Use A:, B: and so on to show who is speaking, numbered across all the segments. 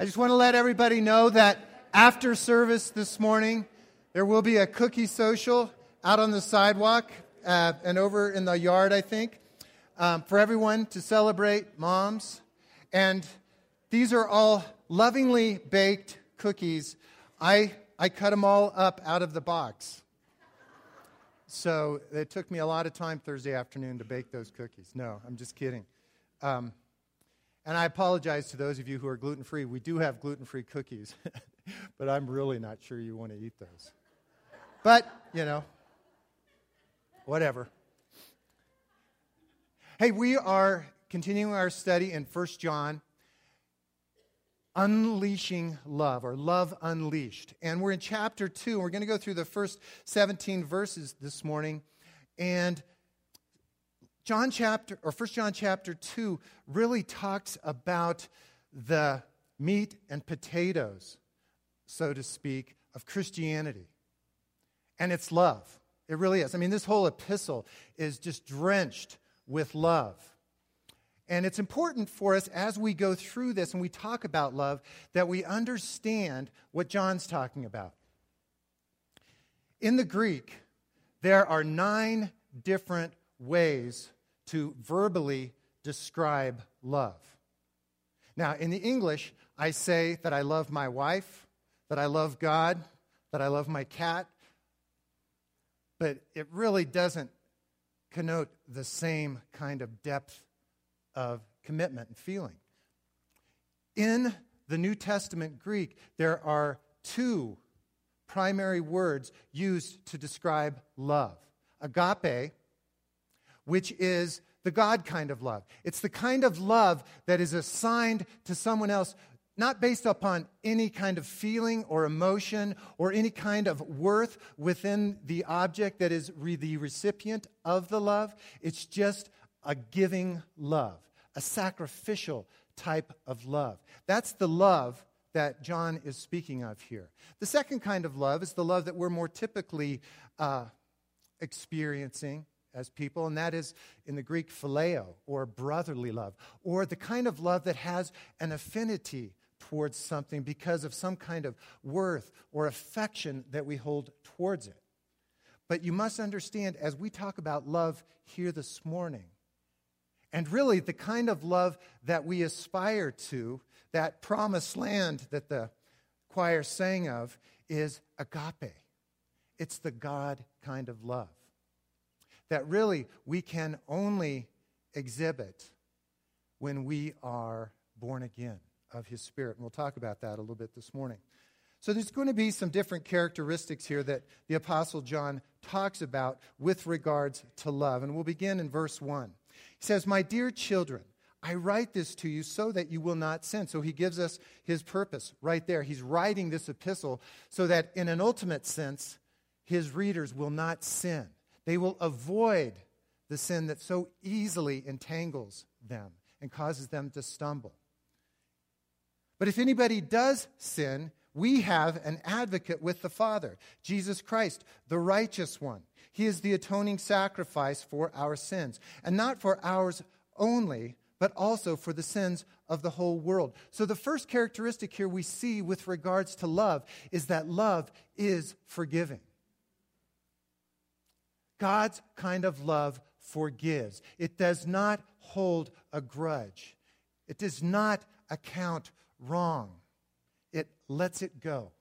A: I just want to let everybody know that after service this morning, there will be a cookie social out on the sidewalk uh, and over in the yard, I think, um, for everyone to celebrate moms. And these are all lovingly baked cookies. I, I cut them all up out of the box. So it took me a lot of time Thursday afternoon to bake those cookies. No, I'm just kidding. Um, and I apologize to those of you who are gluten free. We do have gluten free cookies, but I'm really not sure you want to eat those. But, you know, whatever. Hey, we are continuing our study in 1 John, Unleashing Love, or Love Unleashed. And we're in chapter 2. We're going to go through the first 17 verses this morning. And John chapter, or 1 John chapter 2, really talks about the meat and potatoes, so to speak, of Christianity. And it's love. It really is. I mean, this whole epistle is just drenched with love. And it's important for us as we go through this and we talk about love that we understand what John's talking about. In the Greek, there are nine different ways to verbally describe love. Now, in the English, I say that I love my wife, that I love God, that I love my cat, but it really doesn't connote the same kind of depth of commitment and feeling. In the New Testament Greek, there are two primary words used to describe love agape, which is the God kind of love. It's the kind of love that is assigned to someone else, not based upon any kind of feeling or emotion or any kind of worth within the object that is re- the recipient of the love. It's just a giving love, a sacrificial type of love. That's the love that John is speaking of here. The second kind of love is the love that we're more typically uh, experiencing as people, and that is in the Greek phileo, or brotherly love, or the kind of love that has an affinity towards something because of some kind of worth or affection that we hold towards it. But you must understand, as we talk about love here this morning, and really the kind of love that we aspire to, that promised land that the choir sang of, is agape. It's the God kind of love that really we can only exhibit when we are born again of His Spirit. And we'll talk about that a little bit this morning. So there's going to be some different characteristics here that the Apostle John talks about with regards to love. And we'll begin in verse 1. He says, My dear children, I write this to you so that you will not sin. So he gives us his purpose right there. He's writing this epistle so that, in an ultimate sense, his readers will not sin. They will avoid the sin that so easily entangles them and causes them to stumble. But if anybody does sin, we have an advocate with the Father, Jesus Christ, the righteous one. He is the atoning sacrifice for our sins, and not for ours only, but also for the sins of the whole world. So, the first characteristic here we see with regards to love is that love is forgiving. God's kind of love forgives, it does not hold a grudge, it does not account wrong, it lets it go.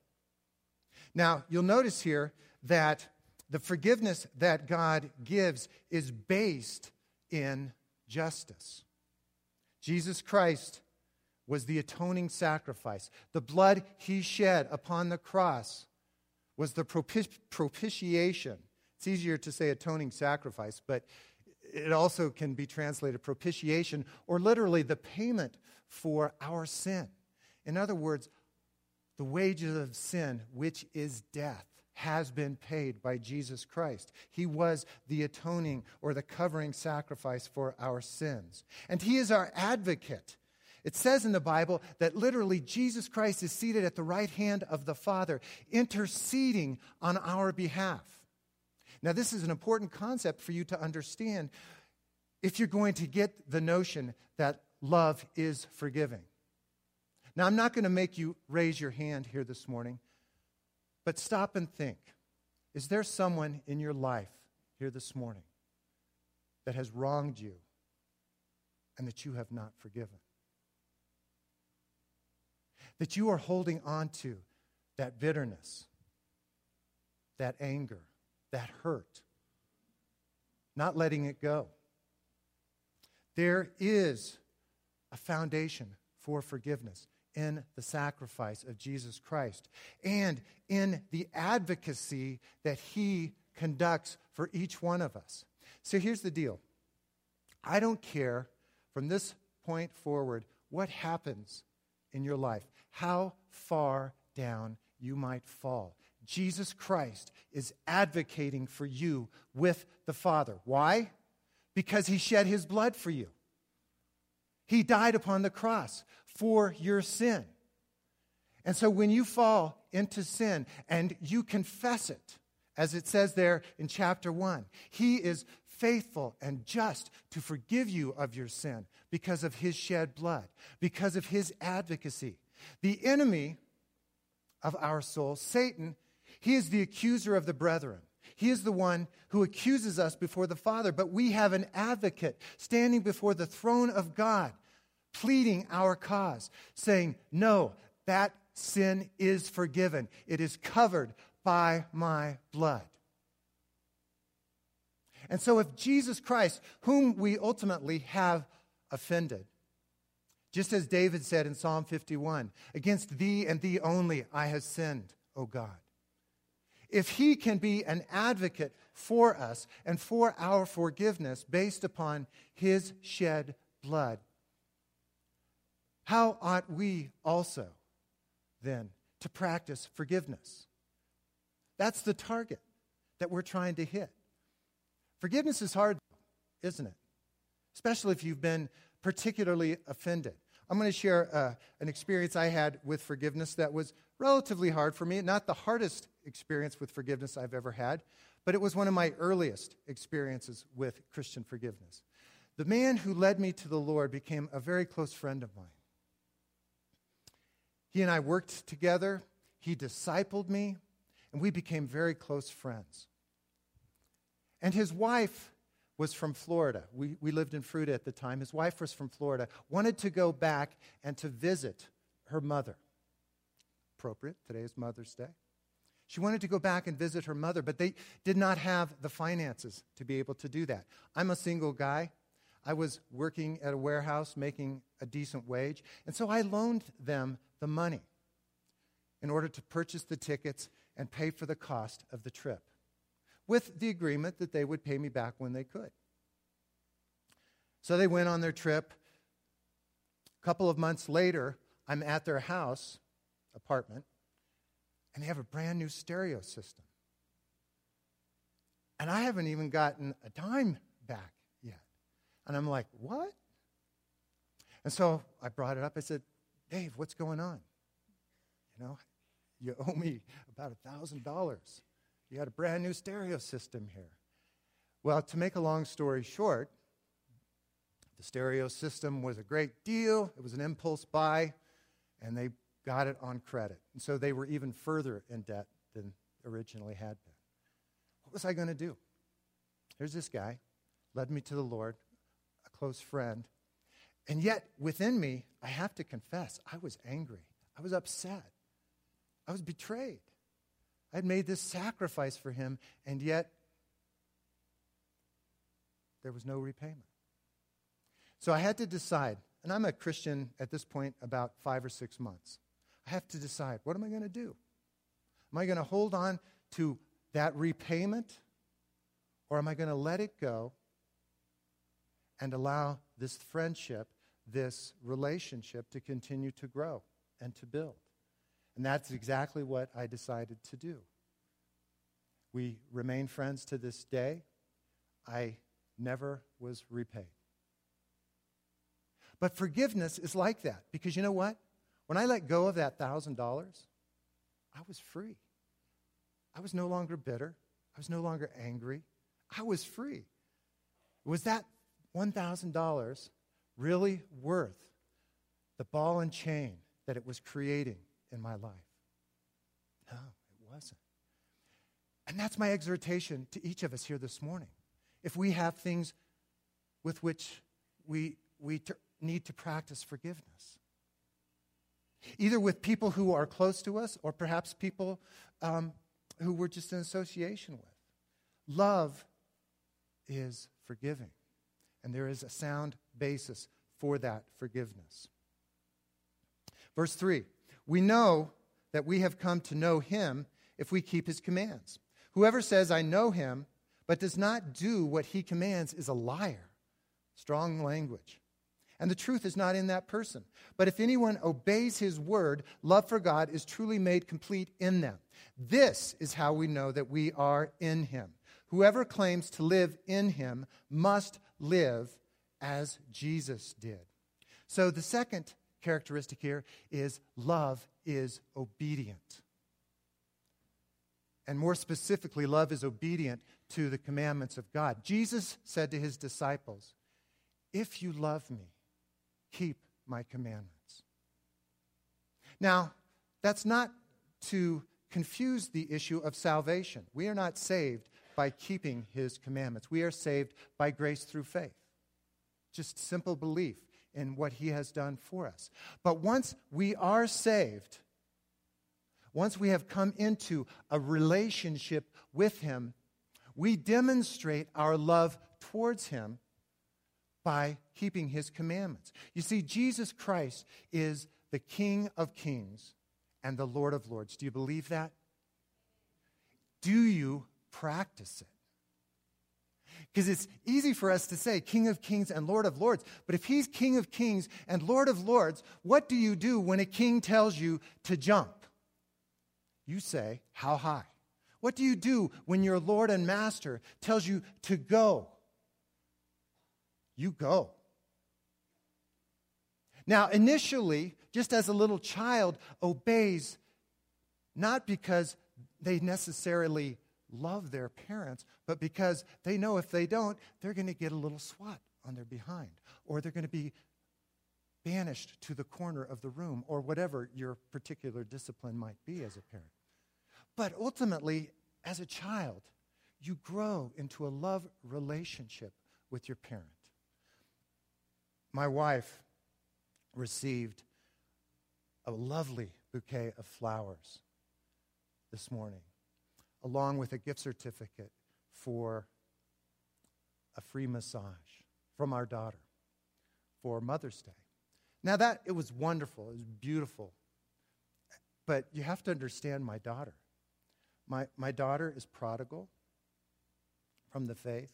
A: Now, you'll notice here that the forgiveness that God gives is based in justice. Jesus Christ was the atoning sacrifice. The blood he shed upon the cross was the propitiation it's easier to say atoning sacrifice, but it also can be translated propitiation or literally the payment for our sin. In other words, the wages of sin, which is death, has been paid by Jesus Christ. He was the atoning or the covering sacrifice for our sins. And He is our advocate. It says in the Bible that literally Jesus Christ is seated at the right hand of the Father, interceding on our behalf. Now, this is an important concept for you to understand if you're going to get the notion that love is forgiving. Now, I'm not going to make you raise your hand here this morning, but stop and think. Is there someone in your life here this morning that has wronged you and that you have not forgiven? That you are holding on to that bitterness, that anger, that hurt, not letting it go. There is a foundation for forgiveness in the sacrifice of Jesus Christ and in the advocacy that he conducts for each one of us. So here's the deal I don't care from this point forward what happens in your life, how far down you might fall. Jesus Christ is advocating for you with the Father. Why? Because he shed his blood for you. He died upon the cross for your sin. And so when you fall into sin and you confess it, as it says there in chapter 1, He is faithful and just to forgive you of your sin because of His shed blood, because of His advocacy. The enemy of our soul, Satan, he is the accuser of the brethren. He is the one who accuses us before the Father, but we have an advocate standing before the throne of God pleading our cause, saying, No, that sin is forgiven. It is covered by my blood. And so, if Jesus Christ, whom we ultimately have offended, just as David said in Psalm 51, against thee and thee only I have sinned, O God. If he can be an advocate for us and for our forgiveness based upon his shed blood, how ought we also then to practice forgiveness? That's the target that we're trying to hit. Forgiveness is hard, isn't it? Especially if you've been particularly offended. I'm going to share uh, an experience I had with forgiveness that was relatively hard for me. Not the hardest experience with forgiveness I've ever had, but it was one of my earliest experiences with Christian forgiveness. The man who led me to the Lord became a very close friend of mine. He and I worked together. He discipled me, and we became very close friends. And his wife was from Florida. We, we lived in Fruita at the time. His wife was from Florida, wanted to go back and to visit her mother. Appropriate, today is Mother's Day. She wanted to go back and visit her mother, but they did not have the finances to be able to do that. I'm a single guy. I was working at a warehouse making a decent wage, and so I loaned them the money in order to purchase the tickets and pay for the cost of the trip, with the agreement that they would pay me back when they could. So they went on their trip. A couple of months later, I'm at their house, apartment, and they have a brand new stereo system. And I haven't even gotten a dime back yet. And I'm like, what? And so I brought it up. I said, Dave, what's going on? You know, you owe me about a $1,000. You got a brand new stereo system here. Well, to make a long story short, the stereo system was a great deal. It was an impulse buy, and they got it on credit. And so they were even further in debt than originally had been. What was I going to do? Here's this guy, led me to the Lord, a close friend, and yet, within me, I have to confess, I was angry. I was upset. I was betrayed. I had made this sacrifice for him, and yet there was no repayment. So I had to decide, and I'm a Christian at this point about five or six months. I have to decide, what am I going to do? Am I going to hold on to that repayment, or am I going to let it go and allow this friendship this relationship to continue to grow and to build. And that's exactly what I decided to do. We remain friends to this day. I never was repaid. But forgiveness is like that because you know what? When I let go of that $1,000, I was free. I was no longer bitter. I was no longer angry. I was free. Was that $1,000 really worth the ball and chain that it was creating in my life. No, it wasn't. And that's my exhortation to each of us here this morning. If we have things with which we, we t- need to practice forgiveness, either with people who are close to us or perhaps people um, who we're just in association with. Love is forgiving, and there is a sound basis for that forgiveness. Verse 3 We know that we have come to know him if we keep his commands. Whoever says, I know him, but does not do what he commands is a liar. Strong language. And the truth is not in that person. But if anyone obeys his word, love for God is truly made complete in them. This is how we know that we are in him. Whoever claims to live in him must live as Jesus did. So the second characteristic here is love is obedient. And more specifically, love is obedient to the commandments of God. Jesus said to his disciples, If you love me, keep my commandments. Now, that's not to confuse the issue of salvation. We are not saved by keeping his commandments, we are saved by grace through faith. Just simple belief in what he has done for us. But once we are saved, once we have come into a relationship with him, we demonstrate our love towards him by keeping his commandments. You see, Jesus Christ is the King of kings and the Lord of lords. Do you believe that? Do you practice it? Because it's easy for us to say King of Kings and Lord of Lords. But if he's King of Kings and Lord of Lords, what do you do when a king tells you to jump? You say, How high? What do you do when your Lord and Master tells you to go? You go. Now, initially, just as a little child obeys, not because they necessarily love their parents, but because they know if they don't, they're going to get a little swat on their behind, or they're going to be banished to the corner of the room, or whatever your particular discipline might be as a parent. But ultimately, as a child, you grow into a love relationship with your parent. My wife received a lovely bouquet of flowers this morning, along with a gift certificate for a free massage from our daughter for Mother's Day. Now, that it was wonderful, it was beautiful. But you have to understand my daughter. My, my daughter is prodigal from the faith.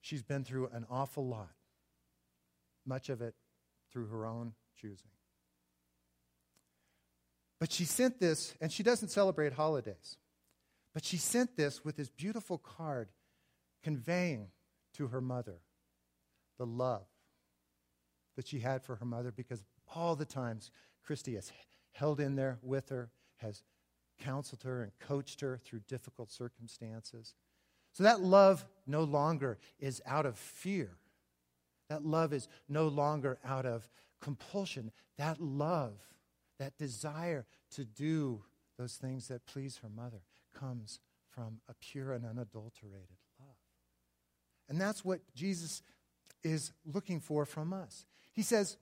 A: She's been through an awful lot much of it through her own choosing. But she sent this, and she doesn't celebrate holidays, but she sent this with this beautiful card conveying to her mother the love that she had for her mother because all the times Christy has held in there with her, has counseled her and coached her through difficult circumstances. So that love no longer is out of fear that love is no longer out of compulsion. That love, that desire to do those things that please her mother, comes from a pure and unadulterated love. And that's what Jesus is looking for from us. He says,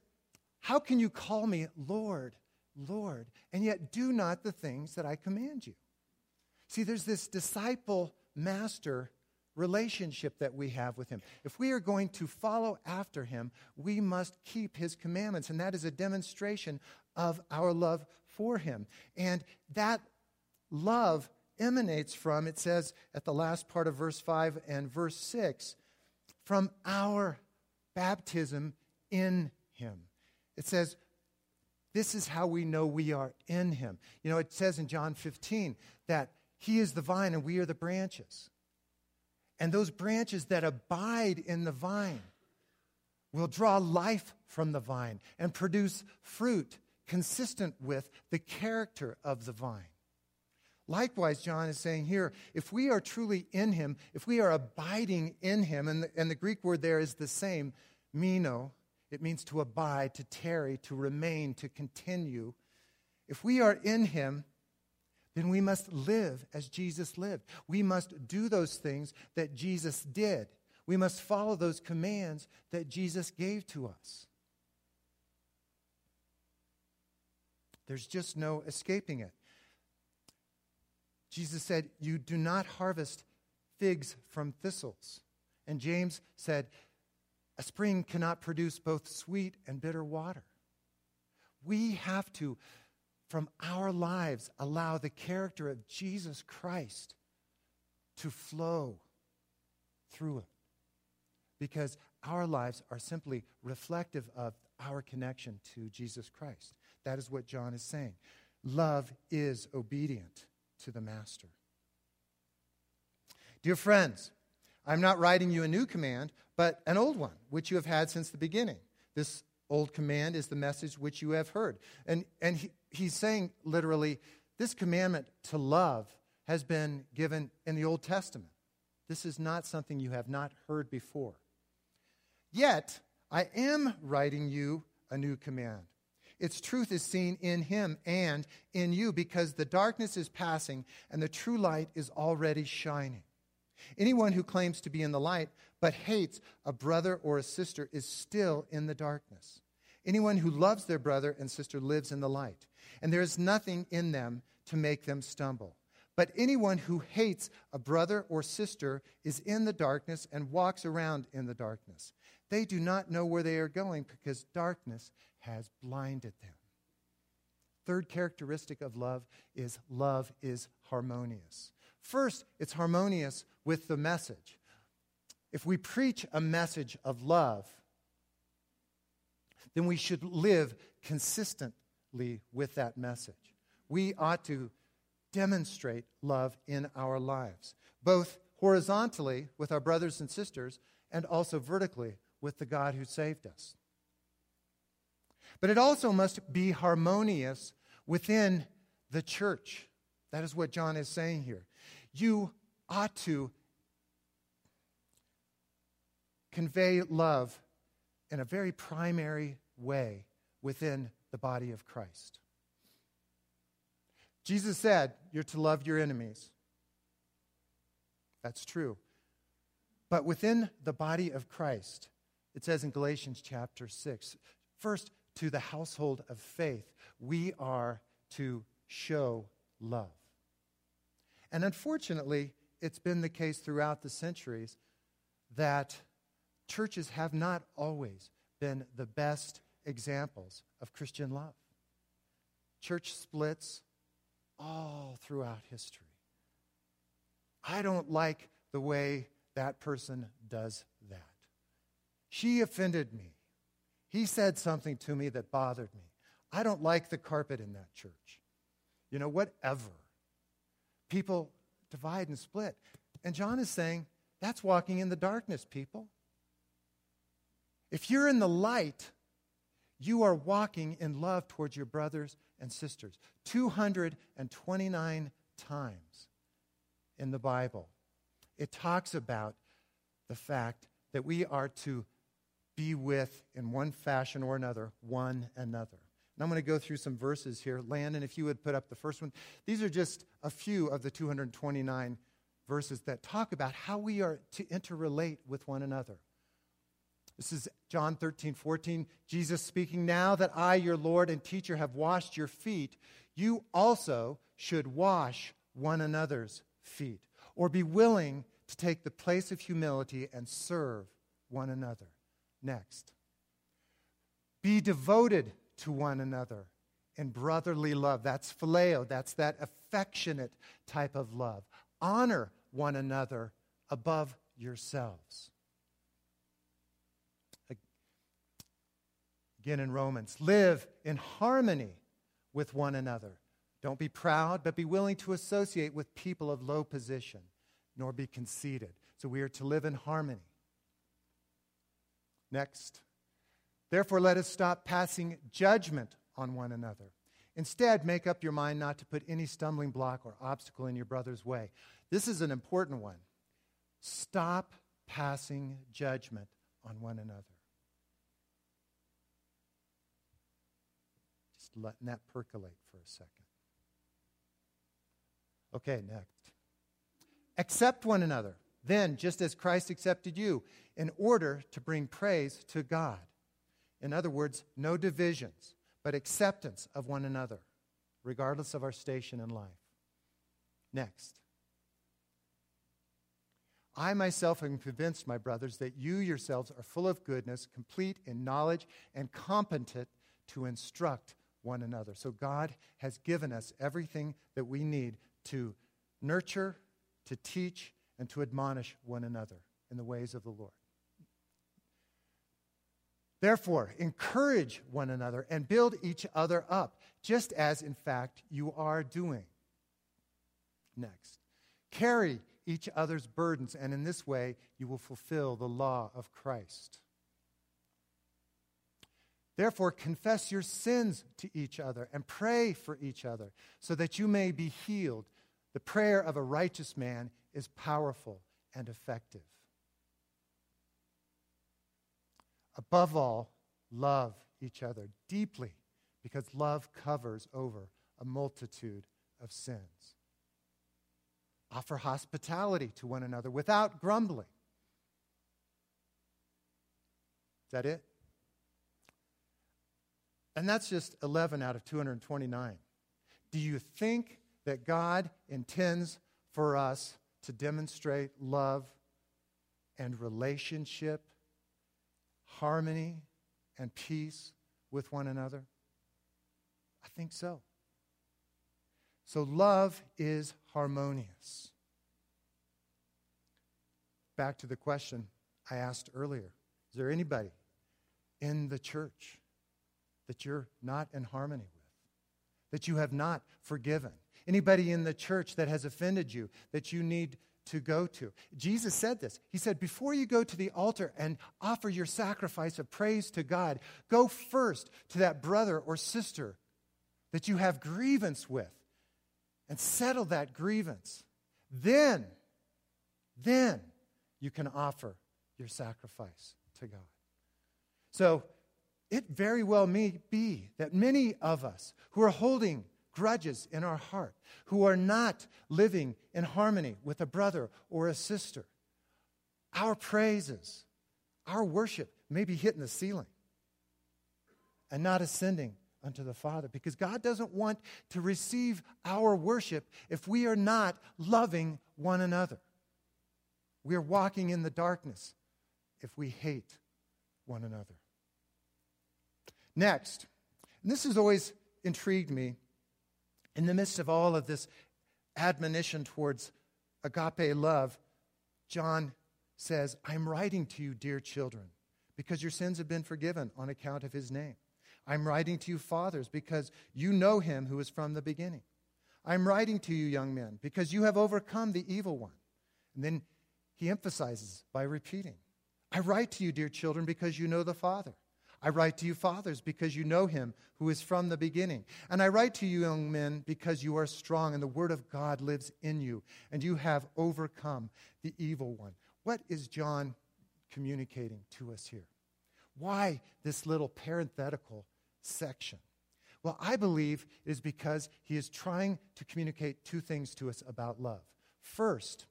A: How can you call me Lord, Lord, and yet do not the things that I command you? See, there's this disciple master relationship that we have with Him. If we are going to follow after Him, we must keep His commandments, and that is a demonstration of our love for Him. And that love emanates from, it says at the last part of verse 5 and verse 6, from our baptism in Him. It says, this is how we know we are in Him. You know, it says in John 15 that He is the vine and we are the branches. And those branches that abide in the vine will draw life from the vine and produce fruit consistent with the character of the vine. Likewise, John is saying here if we are truly in him, if we are abiding in him, and the, and the Greek word there is the same, meno, It means to abide, to tarry, to remain, to continue. If we are in him, then we must live as Jesus lived. We must do those things that Jesus did. We must follow those commands that Jesus gave to us. There's just no escaping it. Jesus said, You do not harvest figs from thistles. And James said, A spring cannot produce both sweet and bitter water. We have to, from our lives, allow the character of Jesus Christ to flow through it. Because our lives are simply reflective of our connection to Jesus Christ. That is what John is saying. Love is obedient to the Master. Dear friends, I'm not writing you a new command, but an old one, which you have had since the beginning. This old command is the message which you have heard. And, and he, he's saying literally, this commandment to love has been given in the Old Testament. This is not something you have not heard before. Yet, I am writing you a new command. Its truth is seen in him and in you because the darkness is passing and the true light is already shining. Anyone who claims to be in the light but hates a brother or a sister is still in the darkness. Anyone who loves their brother and sister lives in the light, and there is nothing in them to make them stumble. But anyone who hates a brother or sister is in the darkness and walks around in the darkness. They do not know where they are going because darkness has blinded them. Third characteristic of love is love is harmonious. First, it's harmonious with the message. If we preach a message of love, then we should live consistently with that message. We ought to demonstrate love in our lives, both horizontally with our brothers and sisters and also vertically with the God who saved us. But it also must be harmonious within the church. That is what John is saying here you ought to convey love in a very primary way within the body of Christ. Jesus said, You're to love your enemies. That's true. But within the body of Christ, it says in Galatians chapter 6, first, to the household of faith, we are to show love. And unfortunately, it's been the case throughout the centuries that churches have not always been the best examples of Christian love. Church splits all throughout history. I don't like the way that person does that. She offended me. He said something to me that bothered me. I don't like the carpet in that church. You know, whatever people divide and split. And John is saying, that's walking in the darkness, people. If you're in the light, you are walking in love towards your brothers and sisters. 229 times in the Bible, it talks about the fact that we are to be with, in one fashion or another, one another. And I'm going to go through some verses here. Landon, if you would put up the first one. These are just a few of the 229 verses that talk about how we are to interrelate with one another. This is John 13, 14. Jesus speaking, Now that I, your Lord and teacher, have washed your feet, you also should wash one another's feet, or be willing to take the place of humility and serve one another. Next. Be devoted to one another in brotherly love. That's phileo, that's that affectionate type of love. Honor one another above yourselves. Again in Romans, live in harmony with one another. Don't be proud, but be willing to associate with people of low position, nor be conceited. So we are to live in harmony. Next. Therefore, let us stop passing judgment on one another. Instead, make up your mind not to put any stumbling block or obstacle in your brother's way. This is an important one. Stop passing judgment on one another. Letting that percolate for a second. Okay, next. Accept one another, then, just as Christ accepted you, in order to bring praise to God. In other words, no divisions, but acceptance of one another, regardless of our station in life. Next. I myself am convinced, my brothers, that you yourselves are full of goodness, complete in knowledge, and competent to instruct one another. So God has given us everything that we need to nurture, to teach, and to admonish one another in the ways of the Lord. Therefore, encourage one another and build each other up, just as, in fact, you are doing. Next, carry each other's burdens, and in this way you will fulfill the law of Christ. Therefore, confess your sins to each other and pray for each other so that you may be healed. The prayer of a righteous man is powerful and effective. Above all, love each other deeply because love covers over a multitude of sins. Offer hospitality to one another without grumbling. Is that it? And that's just 11 out of 229. Do you think that God intends for us to demonstrate love and relationship, harmony and peace with one another? I think so. So, love is harmonious. Back to the question I asked earlier Is there anybody in the church that you're not in harmony with, that you have not forgiven? Anybody in the church that has offended you that you need to go to? Jesus said this. He said, Before you go to the altar and offer your sacrifice of praise to God, go first to that brother or sister that you have grievance with and settle that grievance. Then, then you can offer your sacrifice to God. So, it very well may be that many of us who are holding grudges in our heart, who are not living in harmony with a brother or a sister, our praises, our worship may be hitting the ceiling and not ascending unto the Father because God doesn't want to receive our worship if we are not loving one another. We are walking in the darkness if we hate one another. Next, and this has always intrigued me in the midst of all of this admonition towards agape love, John says, I'm writing to you, dear children, because your sins have been forgiven on account of his name. I'm writing to you, fathers, because you know him who is from the beginning. I'm writing to you, young men, because you have overcome the evil one. And then he emphasizes by repeating, I write to you, dear children, because you know the Father. I write to you, fathers, because you know him who is from the beginning. And I write to you, young men, because you are strong and the word of God lives in you, and you have overcome the evil one. What is John communicating to us here? Why this little parenthetical section? Well, I believe it is because he is trying to communicate two things to us about love. First,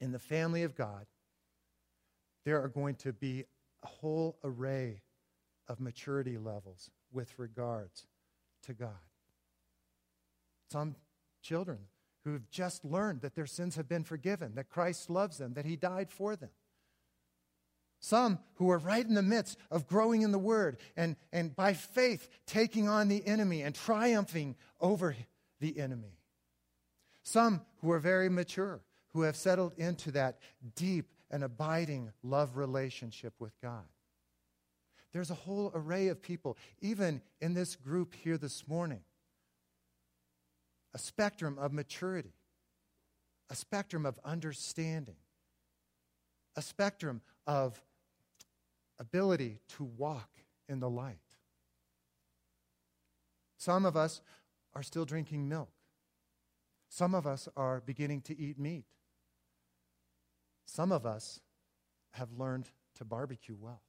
A: in the family of God, there are going to be whole array of maturity levels with regards to God. Some children who have just learned that their sins have been forgiven, that Christ loves them, that He died for them. Some who are right in the midst of growing in the Word and, and by faith taking on the enemy and triumphing over the enemy. Some who are very mature, who have settled into that deep and abiding love relationship with God. There's a whole array of people, even in this group here this morning, a spectrum of maturity, a spectrum of understanding, a spectrum of ability to walk in the light. Some of us are still drinking milk. Some of us are beginning to eat meat. Some of us have learned to barbecue well.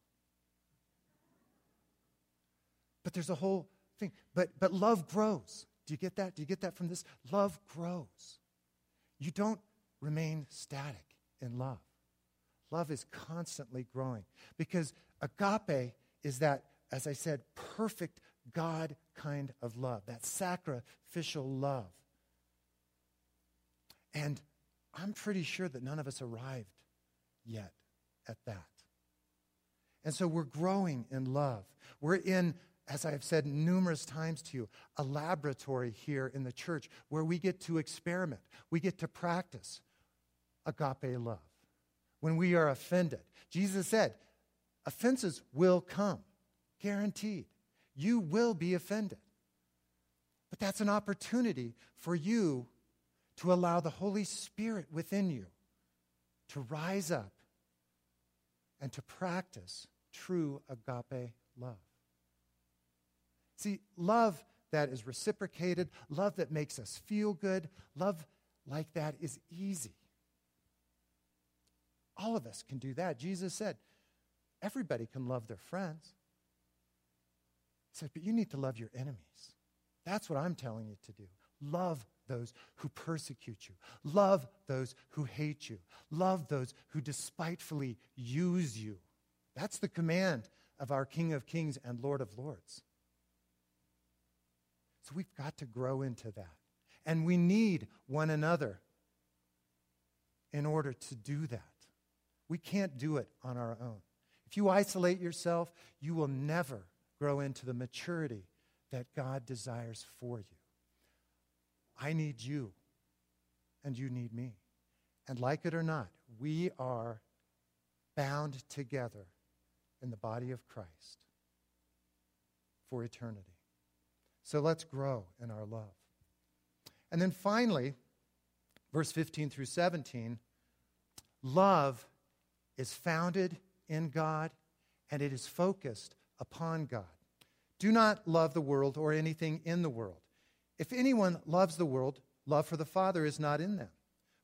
A: But there's a whole thing. But, but love grows. Do you get that? Do you get that from this? Love grows. You don't remain static in love. Love is constantly growing because agape is that, as I said, perfect God kind of love, that sacrificial love. And I'm pretty sure that none of us arrived yet at that. And so we're growing in love. We're in, as I have said numerous times to you, a laboratory here in the church where we get to experiment, we get to practice agape love. When we are offended, Jesus said, offenses will come, guaranteed. You will be offended. But that's an opportunity for you to allow the Holy Spirit within you to rise up and to practice true agape love. See, love that is reciprocated, love that makes us feel good, love like that is easy. All of us can do that. Jesus said, everybody can love their friends. He said, but you need to love your enemies. That's what I'm telling you to do. Love those who persecute you. Love those who hate you. Love those who despitefully use you. That's the command of our King of Kings and Lord of Lords. So we've got to grow into that. And we need one another in order to do that. We can't do it on our own. If you isolate yourself, you will never grow into the maturity that God desires for you. I need you, and you need me. And like it or not, we are bound together in the body of Christ for eternity. So let's grow in our love. And then finally, verse 15 through 17 love is founded in God and it is focused upon God. Do not love the world or anything in the world. If anyone loves the world, love for the Father is not in them.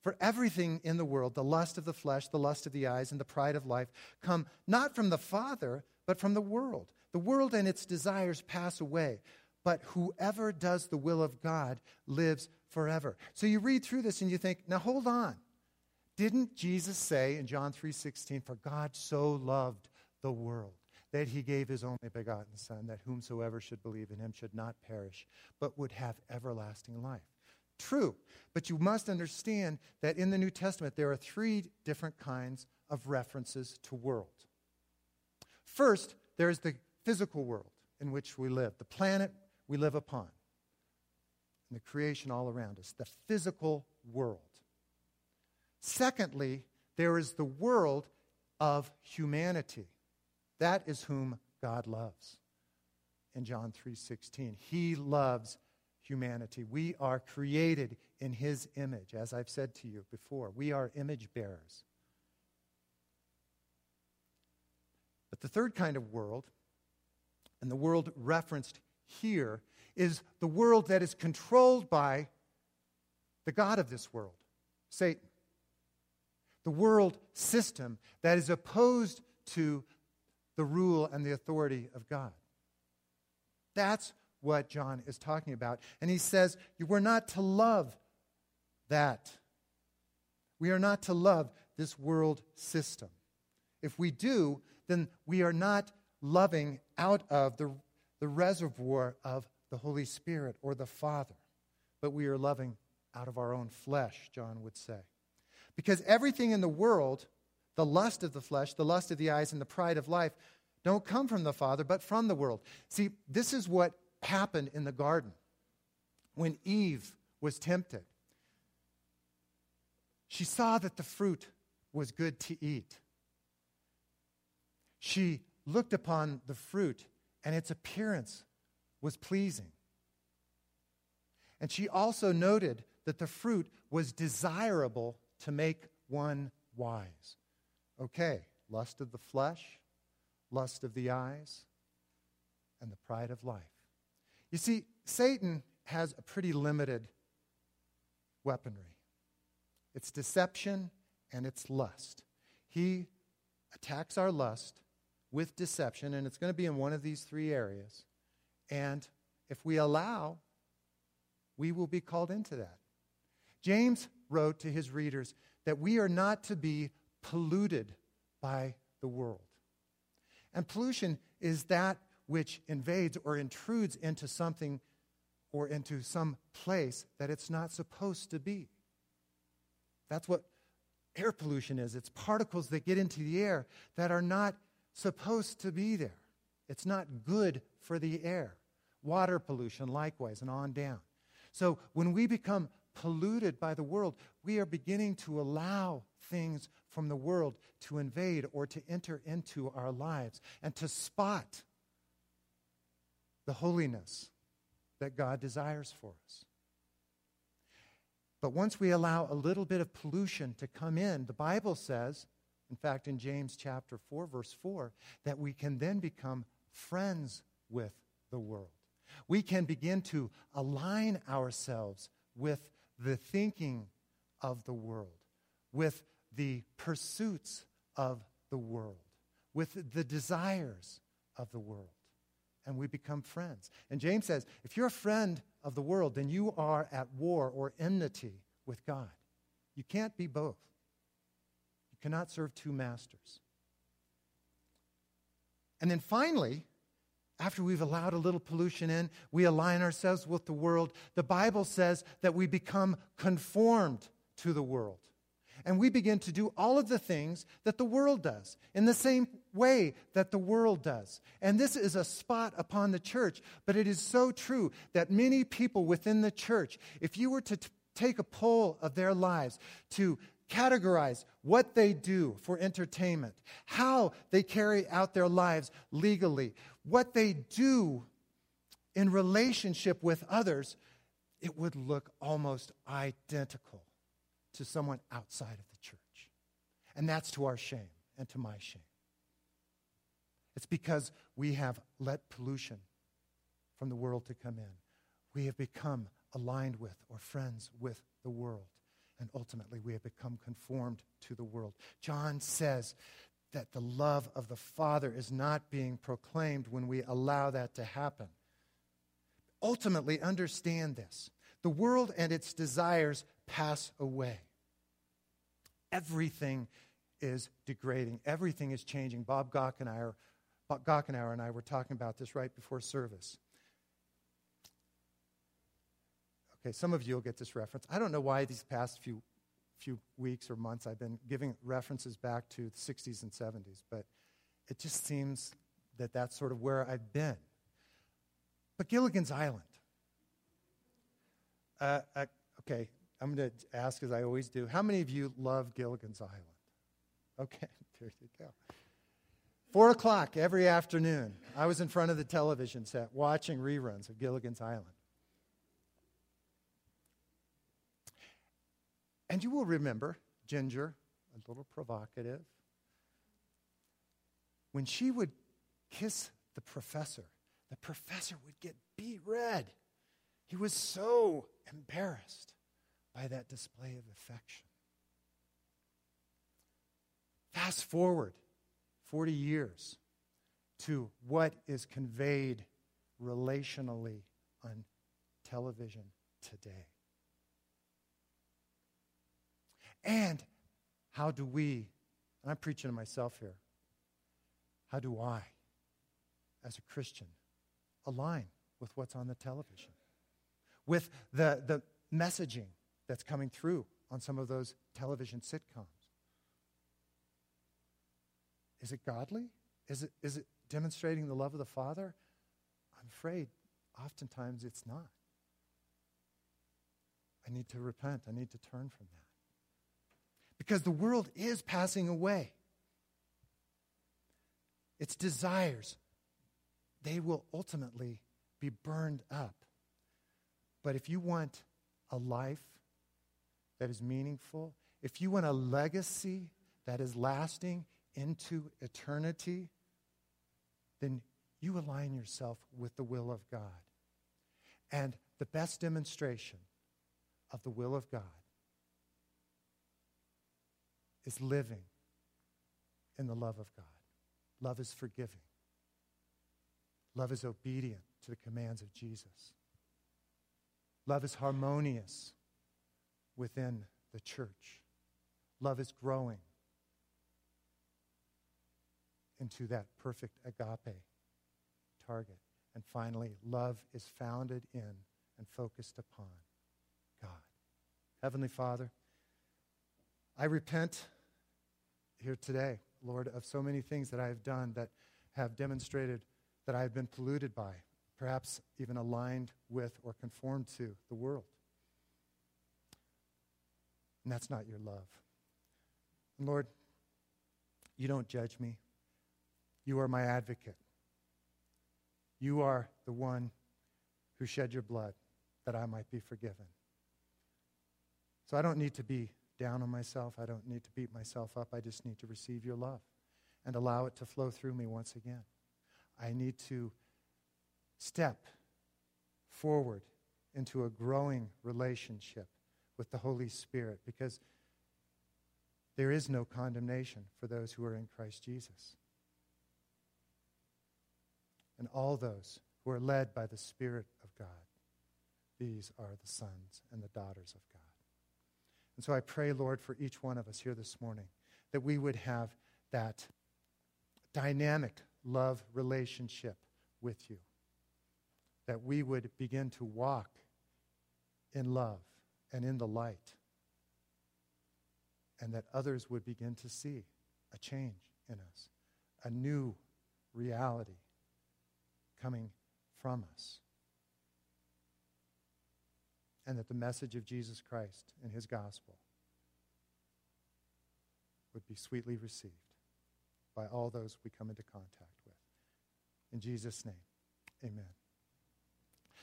A: For everything in the world, the lust of the flesh, the lust of the eyes, and the pride of life, come not from the Father, but from the world. The world and its desires pass away, but whoever does the will of God lives forever. So you read through this and you think, now hold on. Didn't Jesus say in John 3:16, for God so loved the world that he gave his only begotten Son, that whomsoever should believe in him should not perish, but would have everlasting life. True, but you must understand that in the New Testament there are three different kinds of references to world. First, there is the physical world in which we live, the planet we live upon, and the creation all around us, the physical world. Secondly, there is the world of humanity that is whom God loves. In John 3:16, he loves humanity. We are created in his image, as I've said to you before. We are image bearers. But the third kind of world, and the world referenced here, is the world that is controlled by the God of this world, Satan. The world system that is opposed to the rule and the authority of God. That's what John is talking about. And he says, We're not to love that. We are not to love this world system. If we do, then we are not loving out of the, the reservoir of the Holy Spirit or the Father, but we are loving out of our own flesh, John would say. Because everything in the world the lust of the flesh, the lust of the eyes, and the pride of life don't come from the Father, but from the world. See, this is what happened in the garden when Eve was tempted. She saw that the fruit was good to eat. She looked upon the fruit, and its appearance was pleasing. And she also noted that the fruit was desirable to make one wise. Okay, lust of the flesh, lust of the eyes, and the pride of life. You see, Satan has a pretty limited weaponry it's deception and it's lust. He attacks our lust with deception, and it's going to be in one of these three areas, and if we allow, we will be called into that. James wrote to his readers that we are not to be polluted by the world. And pollution is that which invades or intrudes into something or into some place that it's not supposed to be. That's what air pollution is it's particles that get into the air that are not supposed to be there. It's not good for the air. Water pollution, likewise, and on down. So when we become polluted by the world, we are beginning to allow things from the world to invade or to enter into our lives and to spot the holiness that God desires for us. But once we allow a little bit of pollution to come in, the Bible says, in fact, in James chapter 4, verse 4, that we can then become friends with the world. We can begin to align ourselves with the thinking of the world, with the pursuits of the world, with the desires of the world. And we become friends. And James says if you're a friend of the world, then you are at war or enmity with God. You can't be both. You cannot serve two masters. And then finally, after we've allowed a little pollution in, we align ourselves with the world. The Bible says that we become conformed to the world. And we begin to do all of the things that the world does in the same way that the world does. And this is a spot upon the church, but it is so true that many people within the church, if you were to t- take a poll of their lives to categorize what they do for entertainment, how they carry out their lives legally, what they do in relationship with others, it would look almost identical to someone outside of the church. And that's to our shame and to my shame. It's because we have let pollution from the world to come in. We have become aligned with or friends with the world. And ultimately, we have become conformed to the world. John says that the love of the Father is not being proclaimed when we allow that to happen. Ultimately, understand this the world and its desires pass away. Everything is degrading, everything is changing. Bob Gockenauer, Bob Gockenauer and I were talking about this right before service. Okay, some of you will get this reference. I don't know why these past few, few weeks or months I've been giving references back to the 60s and 70s, but it just seems that that's sort of where I've been. But Gilligan's Island. Uh, uh, okay, I'm going to ask as I always do. How many of you love Gilligan's Island? Okay, there you go. Four o'clock every afternoon, I was in front of the television set watching reruns of Gilligan's Island. And you will remember Ginger, a little provocative. When she would kiss the professor, the professor would get beet red. He was so embarrassed by that display of affection. Fast forward 40 years to what is conveyed relationally on television today. And how do we, and I'm preaching to myself here, how do I, as a Christian, align with what's on the television? With the, the messaging that's coming through on some of those television sitcoms? Is it godly? Is it, is it demonstrating the love of the Father? I'm afraid oftentimes it's not. I need to repent. I need to turn from that because the world is passing away. Its desires, they will ultimately be burned up. But if you want a life that is meaningful, if you want a legacy that is lasting into eternity, then you align yourself with the will of God. And the best demonstration of the will of God is living in the love of God. Love is forgiving. Love is obedient to the commands of Jesus. Love is harmonious within the church. Love is growing into that perfect agape target. And finally, love is founded in and focused upon God. Heavenly Father, I repent here today, Lord, of so many things that I have done that have demonstrated that I have been polluted by, perhaps even aligned with or conformed to the world. And that's not your love. And Lord, you don't judge me. You are my advocate. You are the one who shed your blood that I might be forgiven. So I don't need to be down on myself. I don't need to beat myself up. I just need to receive your love and allow it to flow through me once again. I need to step forward into a growing relationship with the Holy Spirit because there is no condemnation for those who are in Christ Jesus. And all those who are led by the Spirit of God, these are the sons and the daughters of God. And so I pray, Lord, for each one of us here this morning that we would have that dynamic love relationship with you, that we would begin to walk in love and in the light, and that others would begin to see a change in us, a new reality coming from us and that the message of Jesus Christ and his gospel would be sweetly received by all those we come into contact with. In Jesus' name, amen.